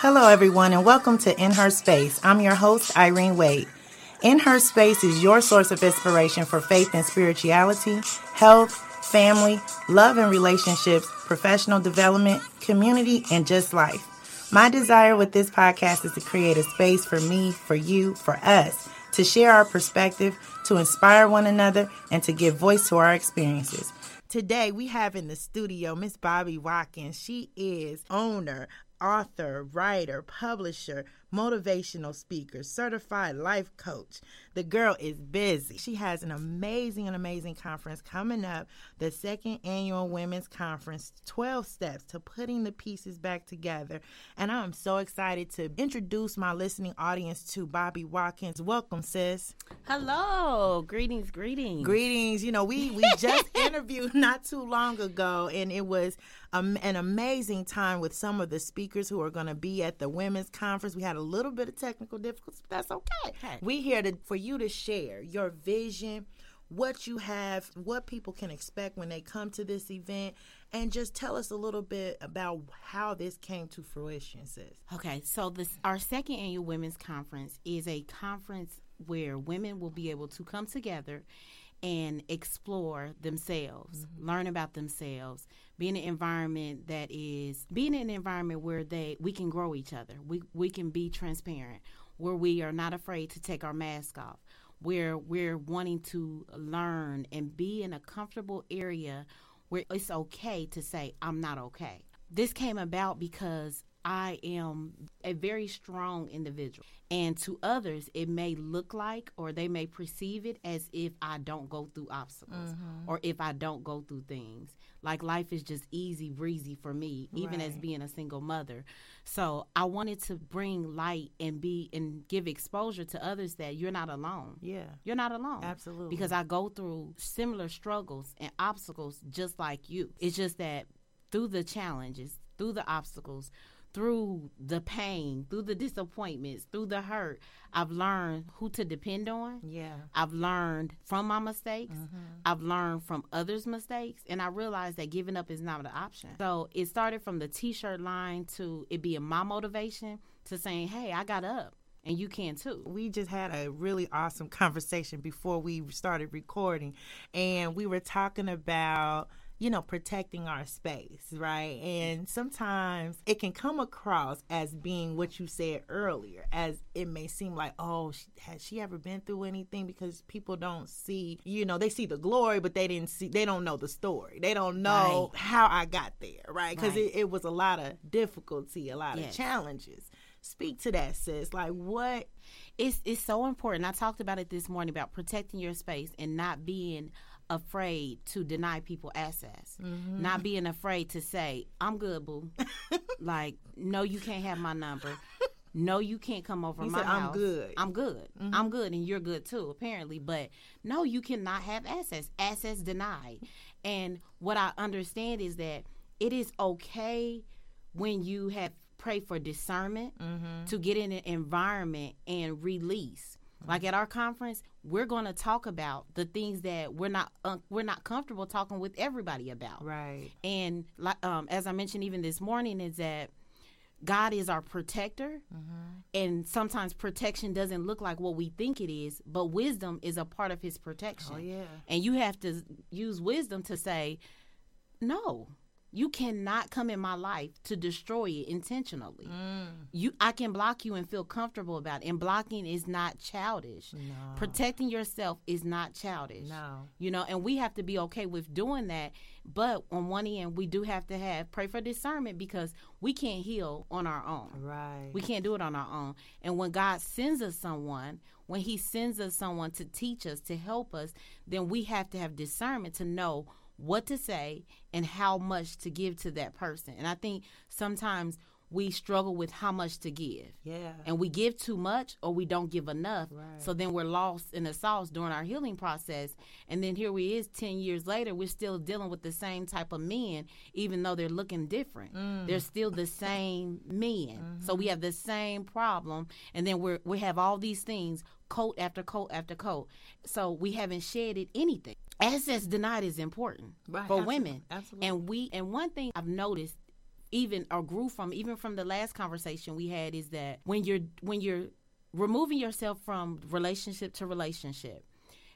Hello, everyone, and welcome to In Her Space. I'm your host, Irene Wade. In Her Space is your source of inspiration for faith and spirituality, health, family, love and relationships, professional development, community, and just life. My desire with this podcast is to create a space for me, for you, for us to share our perspective, to inspire one another, and to give voice to our experiences. Today, we have in the studio Miss Bobby Watkins. She is owner author, writer, publisher, motivational speaker, certified life coach. The girl is busy. She has an amazing and amazing conference coming up, the second annual Women's Conference 12 Steps to Putting the Pieces Back Together. And I'm so excited to introduce my listening audience to Bobby Watkins. Welcome, sis. Hello. Greetings, greetings. Greetings. You know, we we just interviewed not too long ago and it was um, an amazing time with some of the speakers who are going to be at the women's conference. We had a little bit of technical difficulties, but that's okay. Hey. We here to for you to share your vision, what you have, what people can expect when they come to this event, and just tell us a little bit about how this came to fruition, sis. Okay, so this our second annual women's conference is a conference where women will be able to come together and explore themselves, mm-hmm. learn about themselves, be in an environment that is being in an environment where they we can grow each other. We we can be transparent, where we are not afraid to take our mask off, where we're wanting to learn and be in a comfortable area where it's okay to say I'm not okay. This came about because I am a very strong individual. And to others, it may look like or they may perceive it as if I don't go through obstacles mm-hmm. or if I don't go through things. Like life is just easy breezy for me, even right. as being a single mother. So I wanted to bring light and be and give exposure to others that you're not alone. Yeah. You're not alone. Absolutely. Because I go through similar struggles and obstacles just like you. It's just that through the challenges, through the obstacles, through the pain, through the disappointments, through the hurt, I've learned who to depend on. Yeah. I've learned from my mistakes. Mm-hmm. I've learned from others' mistakes. And I realized that giving up is not an option. So it started from the t shirt line to it being my motivation to saying, hey, I got up and you can too. We just had a really awesome conversation before we started recording, and we were talking about you know, protecting our space, right? And sometimes it can come across as being what you said earlier, as it may seem like, oh, has she ever been through anything? Because people don't see, you know, they see the glory, but they didn't see, they don't know the story. They don't know right. how I got there, right? Because right. it, it, was a lot of difficulty, a lot yes. of challenges. Speak to that, sis. Like, what? It's, it's so important. I talked about it this morning about protecting your space and not being afraid to deny people access, mm-hmm. not being afraid to say, I'm good, boo. like, no, you can't have my number. No, you can't come over he my said, house. I'm good. I'm good. Mm-hmm. I'm good, and you're good too, apparently. But no, you cannot have access. Access denied. And what I understand is that it is okay when you have prayed for discernment mm-hmm. to get in an environment and release like at our conference, we're going to talk about the things that we're not uh, we're not comfortable talking with everybody about. Right. And like um, as I mentioned even this morning, is that God is our protector, mm-hmm. and sometimes protection doesn't look like what we think it is, but wisdom is a part of His protection. Oh yeah. And you have to use wisdom to say, no, you cannot come in my life to destroy it intentionally. Mm. You I can block you and feel comfortable about it. And blocking is not childish. No. Protecting yourself is not childish. No. You know, and we have to be okay with doing that. But on one end, we do have to have pray for discernment because we can't heal on our own. Right. We can't do it on our own. And when God sends us someone, when he sends us someone to teach us, to help us, then we have to have discernment to know what to say and how much to give to that person. And I think sometimes we struggle with how much to give. Yeah. And we give too much or we don't give enough. Right. So then we're lost in the sauce during our healing process. And then here we is 10 years later, we're still dealing with the same type of men, even though they're looking different. Mm. They're still the same men. Mm-hmm. So we have the same problem. And then we're, we have all these things, coat after coat after coat. So we haven't shedded anything. Access denied is important Right, for absolute- women. absolutely. And we and one thing I've noticed even or grew from even from the last conversation we had is that when you're when you're removing yourself from relationship to relationship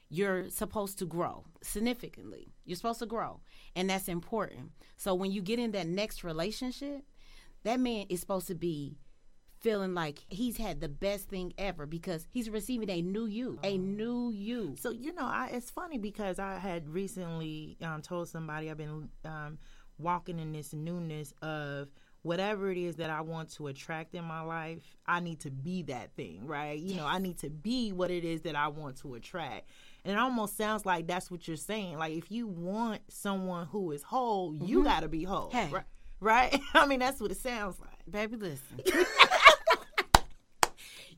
you're supposed to grow significantly you're supposed to grow and that's important so when you get in that next relationship that man is supposed to be feeling like he's had the best thing ever because he's receiving a new you a new you So you know, I, it's funny because I had recently um, told somebody I've been um, walking in this newness of whatever it is that I want to attract in my life. I need to be that thing, right? You know, I need to be what it is that I want to attract. And it almost sounds like that's what you're saying. Like if you want someone who is whole, you got to be whole, Hey. right? Right? I mean, that's what it sounds like. Baby, listen.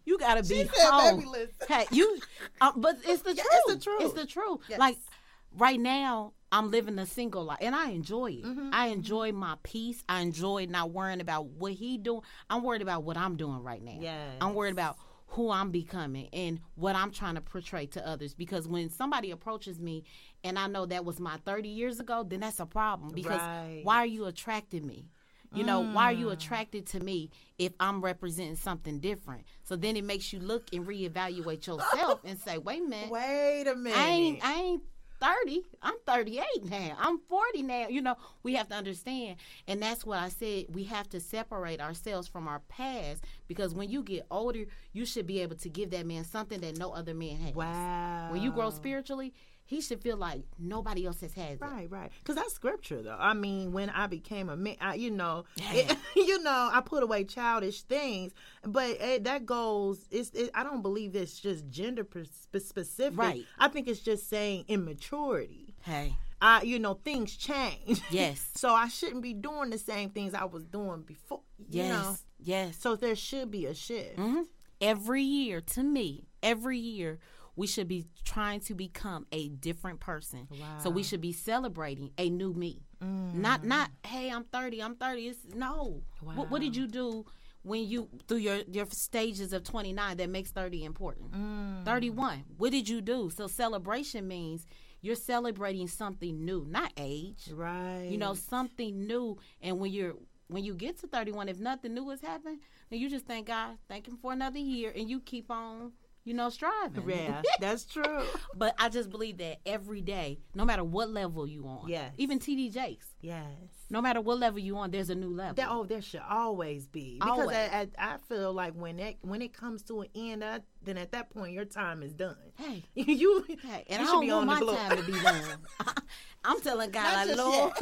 you gotta be She said, home. "Baby, listen." Hey, you. Uh, but it's the Yeah, truth. it's the truth. It's the truth. Yes. Like right now, I'm living a single life, and I enjoy it. Mm-hmm, I enjoy my peace. I enjoy not worrying about what he doing. I'm worried about what I'm doing right now. Yes. I'm worried about who I'm becoming and what I'm trying to portray to others. Because when somebody approaches me, and I know that was my 30 years ago, then that's a problem. Because Right. why are you attracting me? You know, why are Mm. you attracted to me if I'm representing something different? So then it makes you look and reevaluate yourself and say, wait a minute, Wait a minute. I ain't, I ain't 30. I'm 38 now. I'm 40 now. You know, we have to understand. And that's what I said. We have to separate ourselves from our past because when you get older, you should be able to give that man something that no other man has. wow. When you grow spiritually, he should feel like nobody else has had it. Right, right. Because that's scripture, though. I mean, when I became a man, I, you know, it, you know, I put away childish things, but it, that goes. It's. It, I don't believe it's just gender specific. Right. I think it's just saying immaturity. Hey, I, you know, things change. Yes. so I shouldn't be doing the same things I was doing before. You yes, know. yes. So there should be a shift. hmm Every year, to me, every year, we should be trying to become a different person. So we should be celebrating a new me. Not, mm. not, hey, I'm 30, I'm 30. It's, no. What, what did you do when you, through your, your stages of 29 that makes 30 important? Mm. 31. What did you do? So celebration means you're celebrating something new, not age Right. you know something new and when you're when you get to 31 if nothing new has happened then you just thank god thank him for another year and you keep on you know striving Yeah, that's true. but i just believe that every day no matter what level you on Yes. even td jakes Yes. no matter what level you on there's a new level That, oh, there should always be because Always. I, I, I feel like when it when it comes to an end, I, then at that point your time is done. hey you hey you and i should be want on my the globe. time to be done i'm telling god like, lord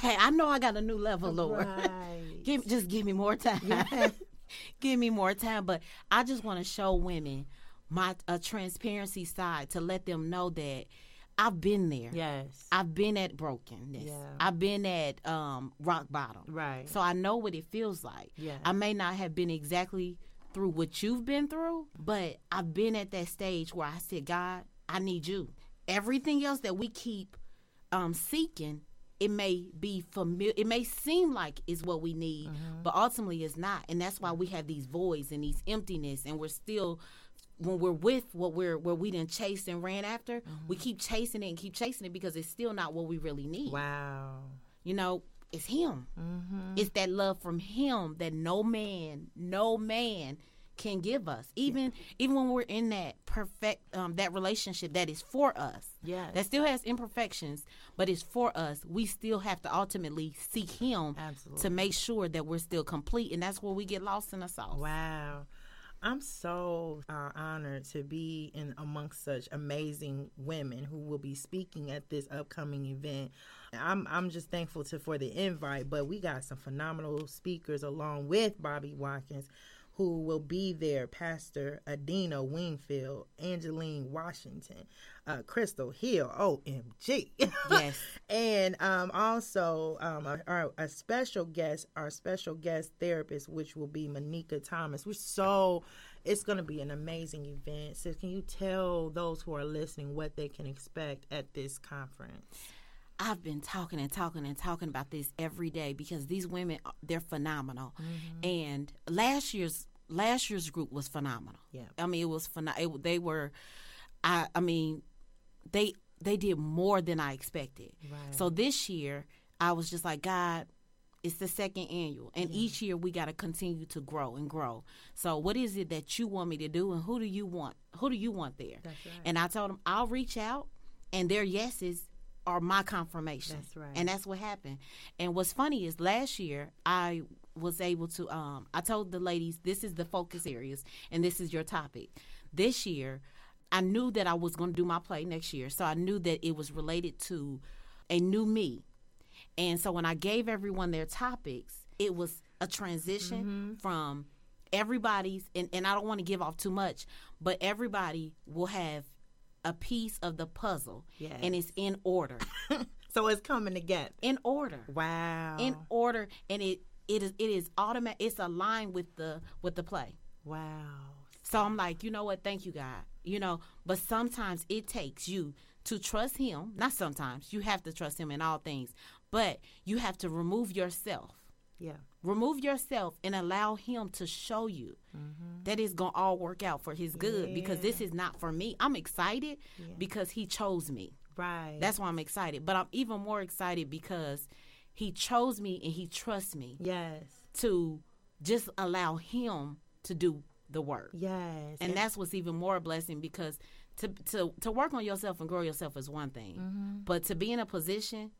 hey i know i got a new level lord Right. give just give me more time. Yeah. give me more time. But I just want to show women my a transparency side to let them know that I've been there. Yes. I've been at brokenness. Yeah. I've been at um, rock bottom. Right. So I know what it feels like. Yeah. I may not have been exactly through what you've been through, but I've been at that stage where I said, God, I need you. Everything else that we keep um, seeking, it may be familiar. It may seem like is what we need, mm-hmm. but ultimately it's not. And that's why we have these voids and these emptiness, and we're still. When we're with what we're where we didn't chase and ran after, we mm-hmm. keep chasing it and keep chasing it because it's still not what we really need. wow. You know, it's him. Mm-hmm. It's that love from him that no man, no man can give us. Even even when we're in that perfect um, that relationship that is for us. Yes. That still has imperfections, but it's for us. We still have to ultimately seek him Absolutely. to make sure that we're still complete and that's where we get lost in the sauce. Wow. I'm so uh, honored to be in amongst such amazing women who will be speaking at this upcoming event. I'm I'm just thankful to for the invite, but we got some phenomenal speakers along with Bobby Watkins who will be there Pastor Adina Wingfield, Angeline Washington, uh, Crystal Hill, OMG. Yes. and um, also um, our, our, a special guest, our special guest therapist, which will be Monica Thomas. We're so, it's going to be an amazing event. So, can you tell those who are listening what they can expect at this conference? I've been talking and talking and talking about this every day because these women they're phenomenal. Mm-hmm. And last year's last year's group was phenomenal. Yeah. I mean it was phenomenal. They were I I mean they they did more than I expected. Right. So this year I was just like God it's the second annual and each year we got to continue to grow and grow. So what is it that you want me to do and who do you want? Who do you want there? That's right. And I told them I'll reach out and their yeses are my confirmation. That's right. And that's what happened. And what's funny is last year I was able to um I told the ladies this is the focus areas and this is your topic. This year I knew that I was going to do my play next year. So I knew that it was related to a new me. And so when I gave everyone their topics, it was a transition Mm-hmm. from everybody's and, and I don't want to give off too much, but everybody will have a piece of the puzzle Yes. and it's in order. So, it's coming together. in order. Wow. In order and it it is it is automatic it's aligned with the with the play. wow. So I'm like, you know what? Thank you, God. You know, but sometimes it takes you to trust Him. Not sometimes. You have to trust Him in all things, but you have to remove yourself. Yeah. Remove yourself and allow Him to show you mm-hmm. that it's going to all work out for His good because this is not for me. I'm excited because He chose me. Right. That's why I'm excited. But I'm even more excited because He chose me and He trusts me yes. to just allow Him to do the work Yes. and that's what's even more a blessing because to to to work on yourself and grow yourself is one thing, mm-hmm. but to be in a position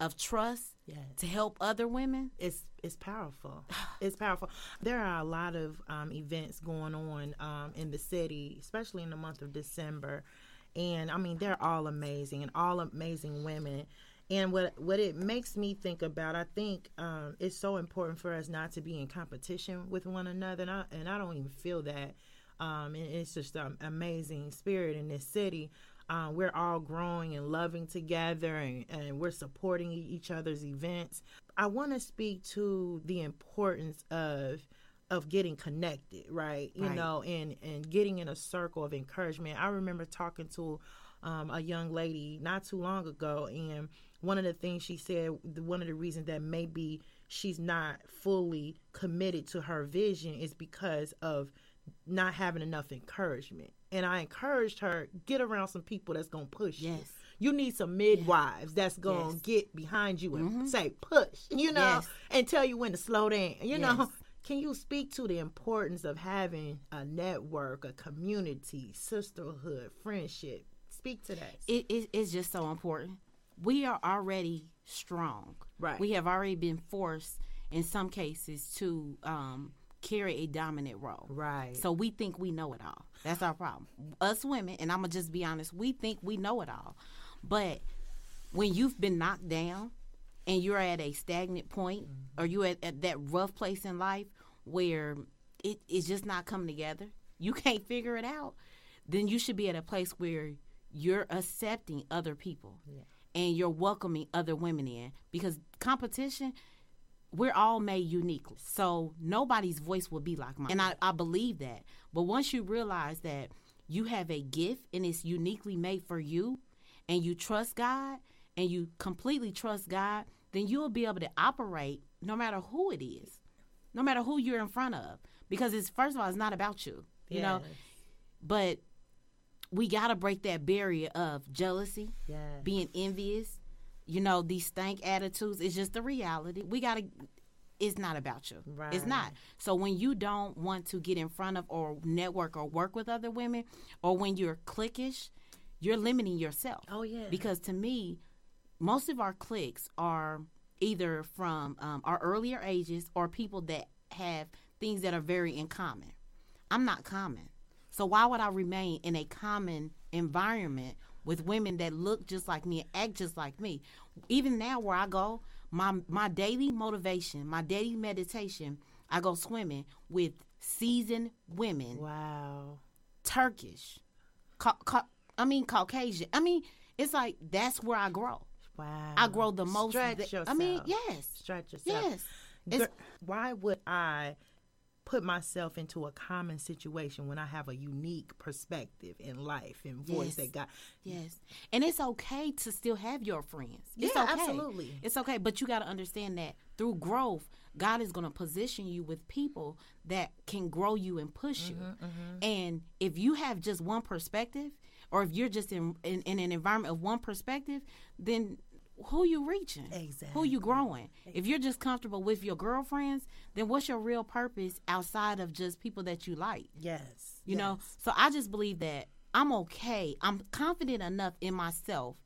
of trust Yes. to help other women, it's it's powerful. It's powerful. There are a lot of um, events going on um, in the city, especially in the month of December, and I mean they're all amazing and all amazing women. And what what it makes me think about, I think um, it's so important for us not to be in competition with one another, and I, and I don't even feel that. Um, and it's just an amazing spirit in this city. Um, we're all growing and loving together, and, and we're supporting each other's events. I want to speak to the importance of of getting connected, right? You Right. know, and and getting in a circle of encouragement. I remember talking to um, a young lady not too long ago, and one of the things she said, one of the reasons that maybe she's not fully committed to her vision is because of not having enough encouragement. And I encouraged her get around some people that's gonna push you. Yes. You need some midwives that's gonna Yes. get behind you and say push, you know, Yes. and tell you when to slow down. You know, can you speak to the importance of having a network, a community, sisterhood, friendship? Speak to that. it, it it's just so important. We are already strong. Right. We have already been forced in some cases to um, carry a dominant role. Right. So we think we know it all. That's our problem. Us women, and I'm gonna just be honest, we think we know it all. But when you've been knocked down and you're at a stagnant point mm-hmm. or you're at, at that rough place in life where it is just not coming together, you can't figure it out, then you should be at a place where you're accepting other people and you're welcoming other women in because competition we're all made uniquely. So nobody's voice will be like mine. And I, I believe that. But once you realize that you have a gift and it's uniquely made for you and you trust God and you completely trust God, then you'll be able to operate no matter who it is, no matter who you're in front of. Because it's first of all, it's not about you. You know? But we gotta break that barrier of jealousy, Yes. being envious, you know, these stank attitudes. It's just the reality. We gotta. It's not about you. right. It's not. So when you don't want to get in front of or network or work with other women, or when you're cliquish, you're limiting yourself. Oh, yeah. Because to me, most of our cliques are either from um, our earlier ages or people that have things that are very in common. I'm not common. So why would I remain in a common environment with women that look just like me and act just like me? Even now where I go, my my daily motivation, my daily meditation, I go swimming with seasoned women, Wow. Turkish, ca- ca- I mean Caucasian. I mean, it's like that's where I grow. Wow. I grow the most. Stretch th- yourself. I mean, yes, Stretch yourself. yes. It's, Why would I put myself into a common situation when I have a unique perspective in life and voice Yes. that God? Yes. And it's okay to still have your friends. It's Yeah, okay. absolutely. It's okay. But you got to understand that through growth, God is going to position you with people that can grow you and push you. Mm-hmm, And if you have just one perspective, or if you're just in, in, in an environment of one perspective, then who you reaching? exactly Who you growing? If you're just comfortable with your girlfriends, then what's your real purpose outside of just people that you like? Yes. You know, so I just believe that I'm okay. I'm confident enough in myself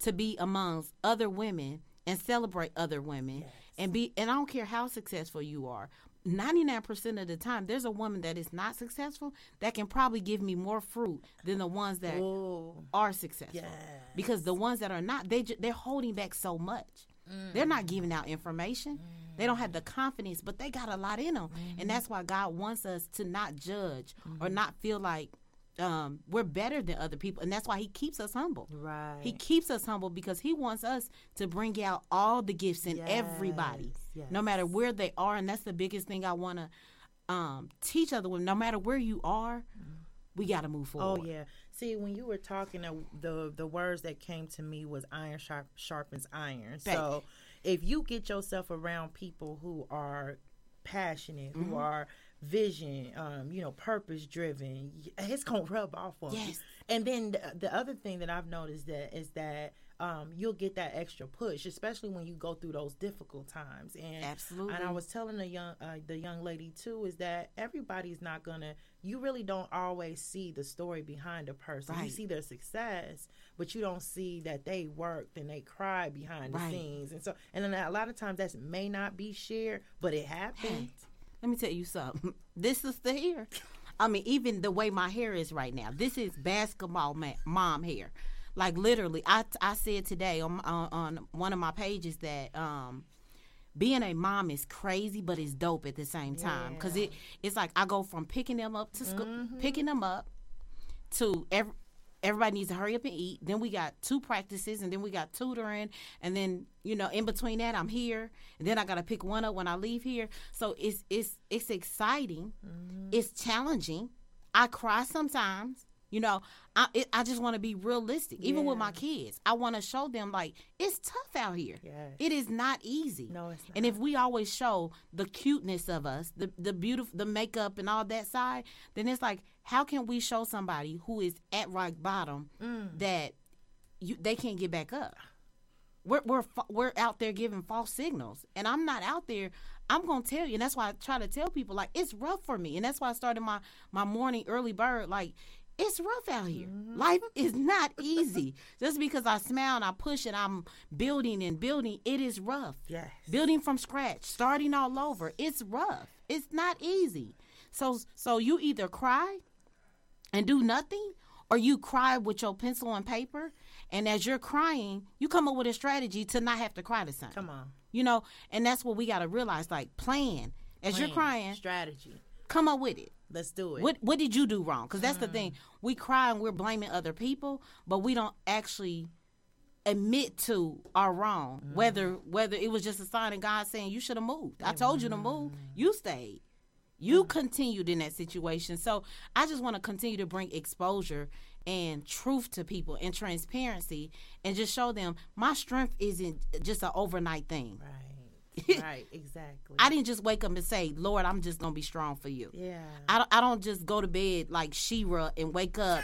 to be amongst other women and celebrate other women and be and I don't care how successful you are. 99% of the time there's a woman that is not successful that can probably give me more fruit than the ones that are successful. Yes. Because the ones that are not they they're holding back so much. Mm. They're not giving out information. They don't have the mm. confidence, but they got a lot in them. And mm-hmm. that's why God wants us to not judge or mm-hmm. not feel like um, we're better than other people. And that's why He keeps us humble. right. He keeps us humble because He wants us to bring out all the gifts in everybody, Yes, no matter where they are. And that's the biggest thing I want to um, teach other women. No matter where you are, we got to move forward. Oh yeah. See, when you were talking, uh, the the words that came to me was iron sharp, sharpens iron. So, if you get yourself around people who are passionate, Mm-hmm. who are vision, um, you know, purpose driven, it's gonna rub off on you. Yes. And then the, the other thing that I've noticed that is that um, you'll get that extra push, especially when you go through those difficult times. And Absolutely. And I was telling the young uh, the young lady too is that everybody's not gonna. You really don't always see the story behind a person. You see their success, but you don't see that they worked and they cried behind the scenes. And so, and then a lot of times that may not be shared, but it happened. Let me tell you something. This is the hair. I mean, even the way my hair is right now. This is basketball ma- mom hair. Like literally, I I said today on on, on one of my pages that um being a mom is crazy, but it's dope at the same time because it it's like I go from picking them up to school, picking them up to every. Everybody needs to hurry up and eat. Then we got two practices, and then we got tutoring, and then you know, in between that, I'm here, and then I got to pick one up when I leave here. So it's it's it's exciting, mm-hmm. it's challenging. I cry sometimes. You know, I it, I just want to be realistic. Even with my kids, I want to show them like it's tough out here. Yes. It is not easy. No, it's not. And if we always show the cuteness of us, the the beautiful, the makeup and all that side, then it's like, how can we show somebody who is at rock bottom Mm. that you they can't get back up? We're we're we're out there giving false signals, and I'm not out there. I'm gonna tell you, and that's why I try to tell people like it's rough for me, and that's why I started my my morning early bird like. It's rough out here. Mm-hmm. Life is not easy. Just because I smile and I push and I'm building and building, it is rough Yes. building from scratch, starting all over. It's rough. It's not easy. So so you either cry and do nothing or you cry with your pencil and paper and as you're crying, you come up with a strategy to not have to cry to something. Come on. You know, and that's what we got to realize like plan. As you're crying, strategy. Come up with it. Let's do it. What what did you do wrong? Because that's the thing. We cry and we're blaming other people, but we don't actually admit to our wrong. Mm. Whether whether it was just a sign of God saying you should have moved. I told you to move. Mm. You stayed. You continued in that situation. So I just want to continue to bring exposure and truth to people and transparency and just show them my strength isn't just an overnight thing. Right. right. Exactly. I didn't just wake up and say, Lord, I'm just gonna be strong for you. yeah. I don't, I don't just go to bed like She-Ra and wake up.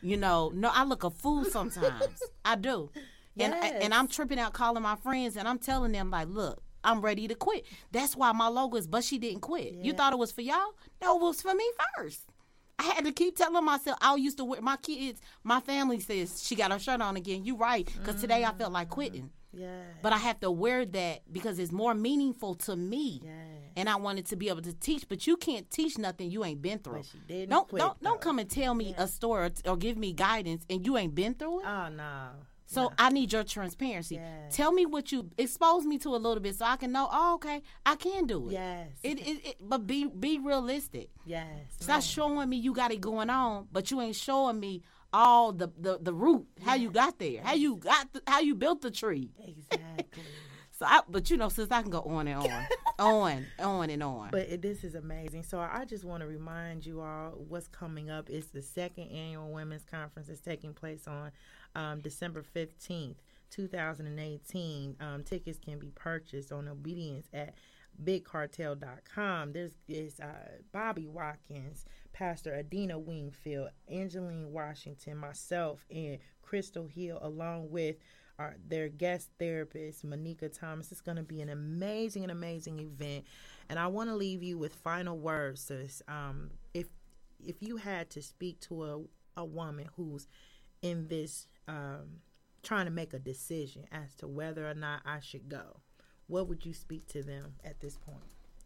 You know, no, I look a fool sometimes. I do, and Yes. and I'm tripping out calling my friends, and I'm telling them like, look, I'm ready to quit. That's why my logo is, but she didn't quit. You thought it was for y'all? No, it was for me first. I had to keep telling myself I used to wear my kids. My family says she got her shirt on again. You right? Because today I mm. felt like quitting. Yeah. But I have to wear that because it's more meaningful to me. Yes. And I wanted to be able to teach, but you can't teach nothing you ain't been through. Don't quit, don't don't come and tell me a story or, or give me guidance and you ain't been through it. Oh no. So I need your transparency. Yes. Tell me what you expose me to a little bit so I can know, oh, okay, I can do it. Yes. It, it, it but be be realistic. Yes. Stop showing me you got it going on, but you ain't showing me all the the, the root, how you got there, how you got the, how you built the tree. Exactly. So I, but you know, since I can go on and on, on, on and on. But it, this is amazing. So I just want to remind you all what's coming up. It's the second annual women's conference. It's taking place on um, December fifteenth, two thousand and eighteen. Um, tickets can be purchased on Obedience at bigcartel.com. There's is uh, Bobby Watkins, Pastor Adina Wingfield, Angeline Washington, myself, and Crystal Hill, along with our, their guest therapist, Monica Thomas. It's going to be an amazing, an amazing event. And I want to leave you with final words, sis. Um, if if you had to speak to a, a woman who's in this um, trying to make a decision as to whether or not I should go, what would you speak to them at this point?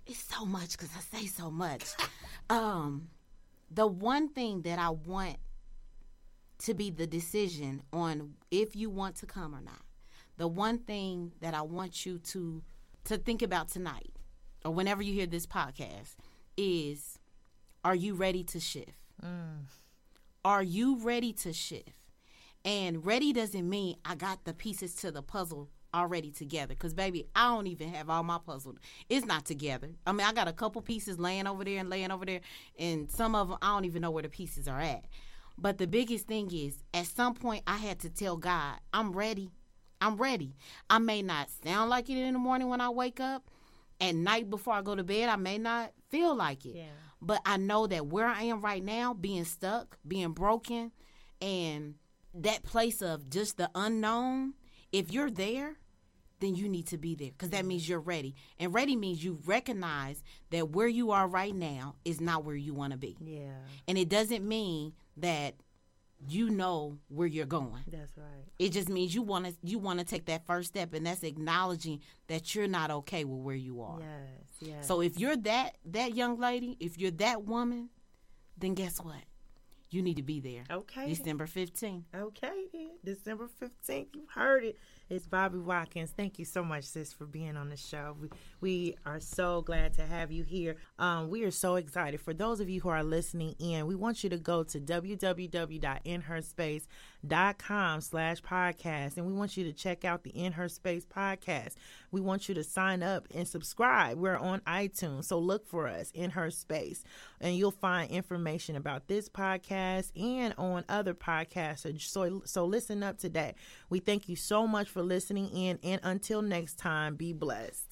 it's so much because I say so much. um, the one thing that I want to be the decision on if you want to come or not. The one thing that I want you to to think about tonight or whenever you hear this podcast is are you ready to shift? Mm. Are you ready to shift? And ready doesn't mean I got the pieces to the puzzle already together. Cause baby, I don't even have all my puzzle. It's not together. I mean, I got a couple pieces laying over there and laying over there, and some of them I don't even know where the pieces are at. But the biggest thing is, at some point, I had to tell God, I'm ready. I'm ready. I may not sound like it in the morning when I wake up. At night before I go to bed, I may not feel like it. Yeah. But I know that where I am right now, being stuck, being broken, and that place of just the unknown, if you're there, then you need to be there because that means you're ready. And ready means you recognize that where you are right now is not where you want to be. Yeah, And it doesn't mean that you know where you're going. that's right. It just means you want to you want to take that first step and that's acknowledging that you're not okay with where you are. Yes, yes. So if you're that that young lady, if you're that woman, then guess what? You need to be there. Okay. December 15th. Okay, then. December 15th. You heard it. It's Bobby Watkins. Thank you so much, sis, for being on the show. We, we are so glad to have you here. Um, we are so excited. For those of you who are listening in, we want you to go to www.inherspace.com slash podcast, and we want you to check out the In Her Space podcast. We want you to sign up and subscribe. We're on iTunes, so look for us, In Her Space, and you'll find information about this podcast and on other podcasts. So, so, so listen up today. We thank you so much for listening in, and until next time, be blessed.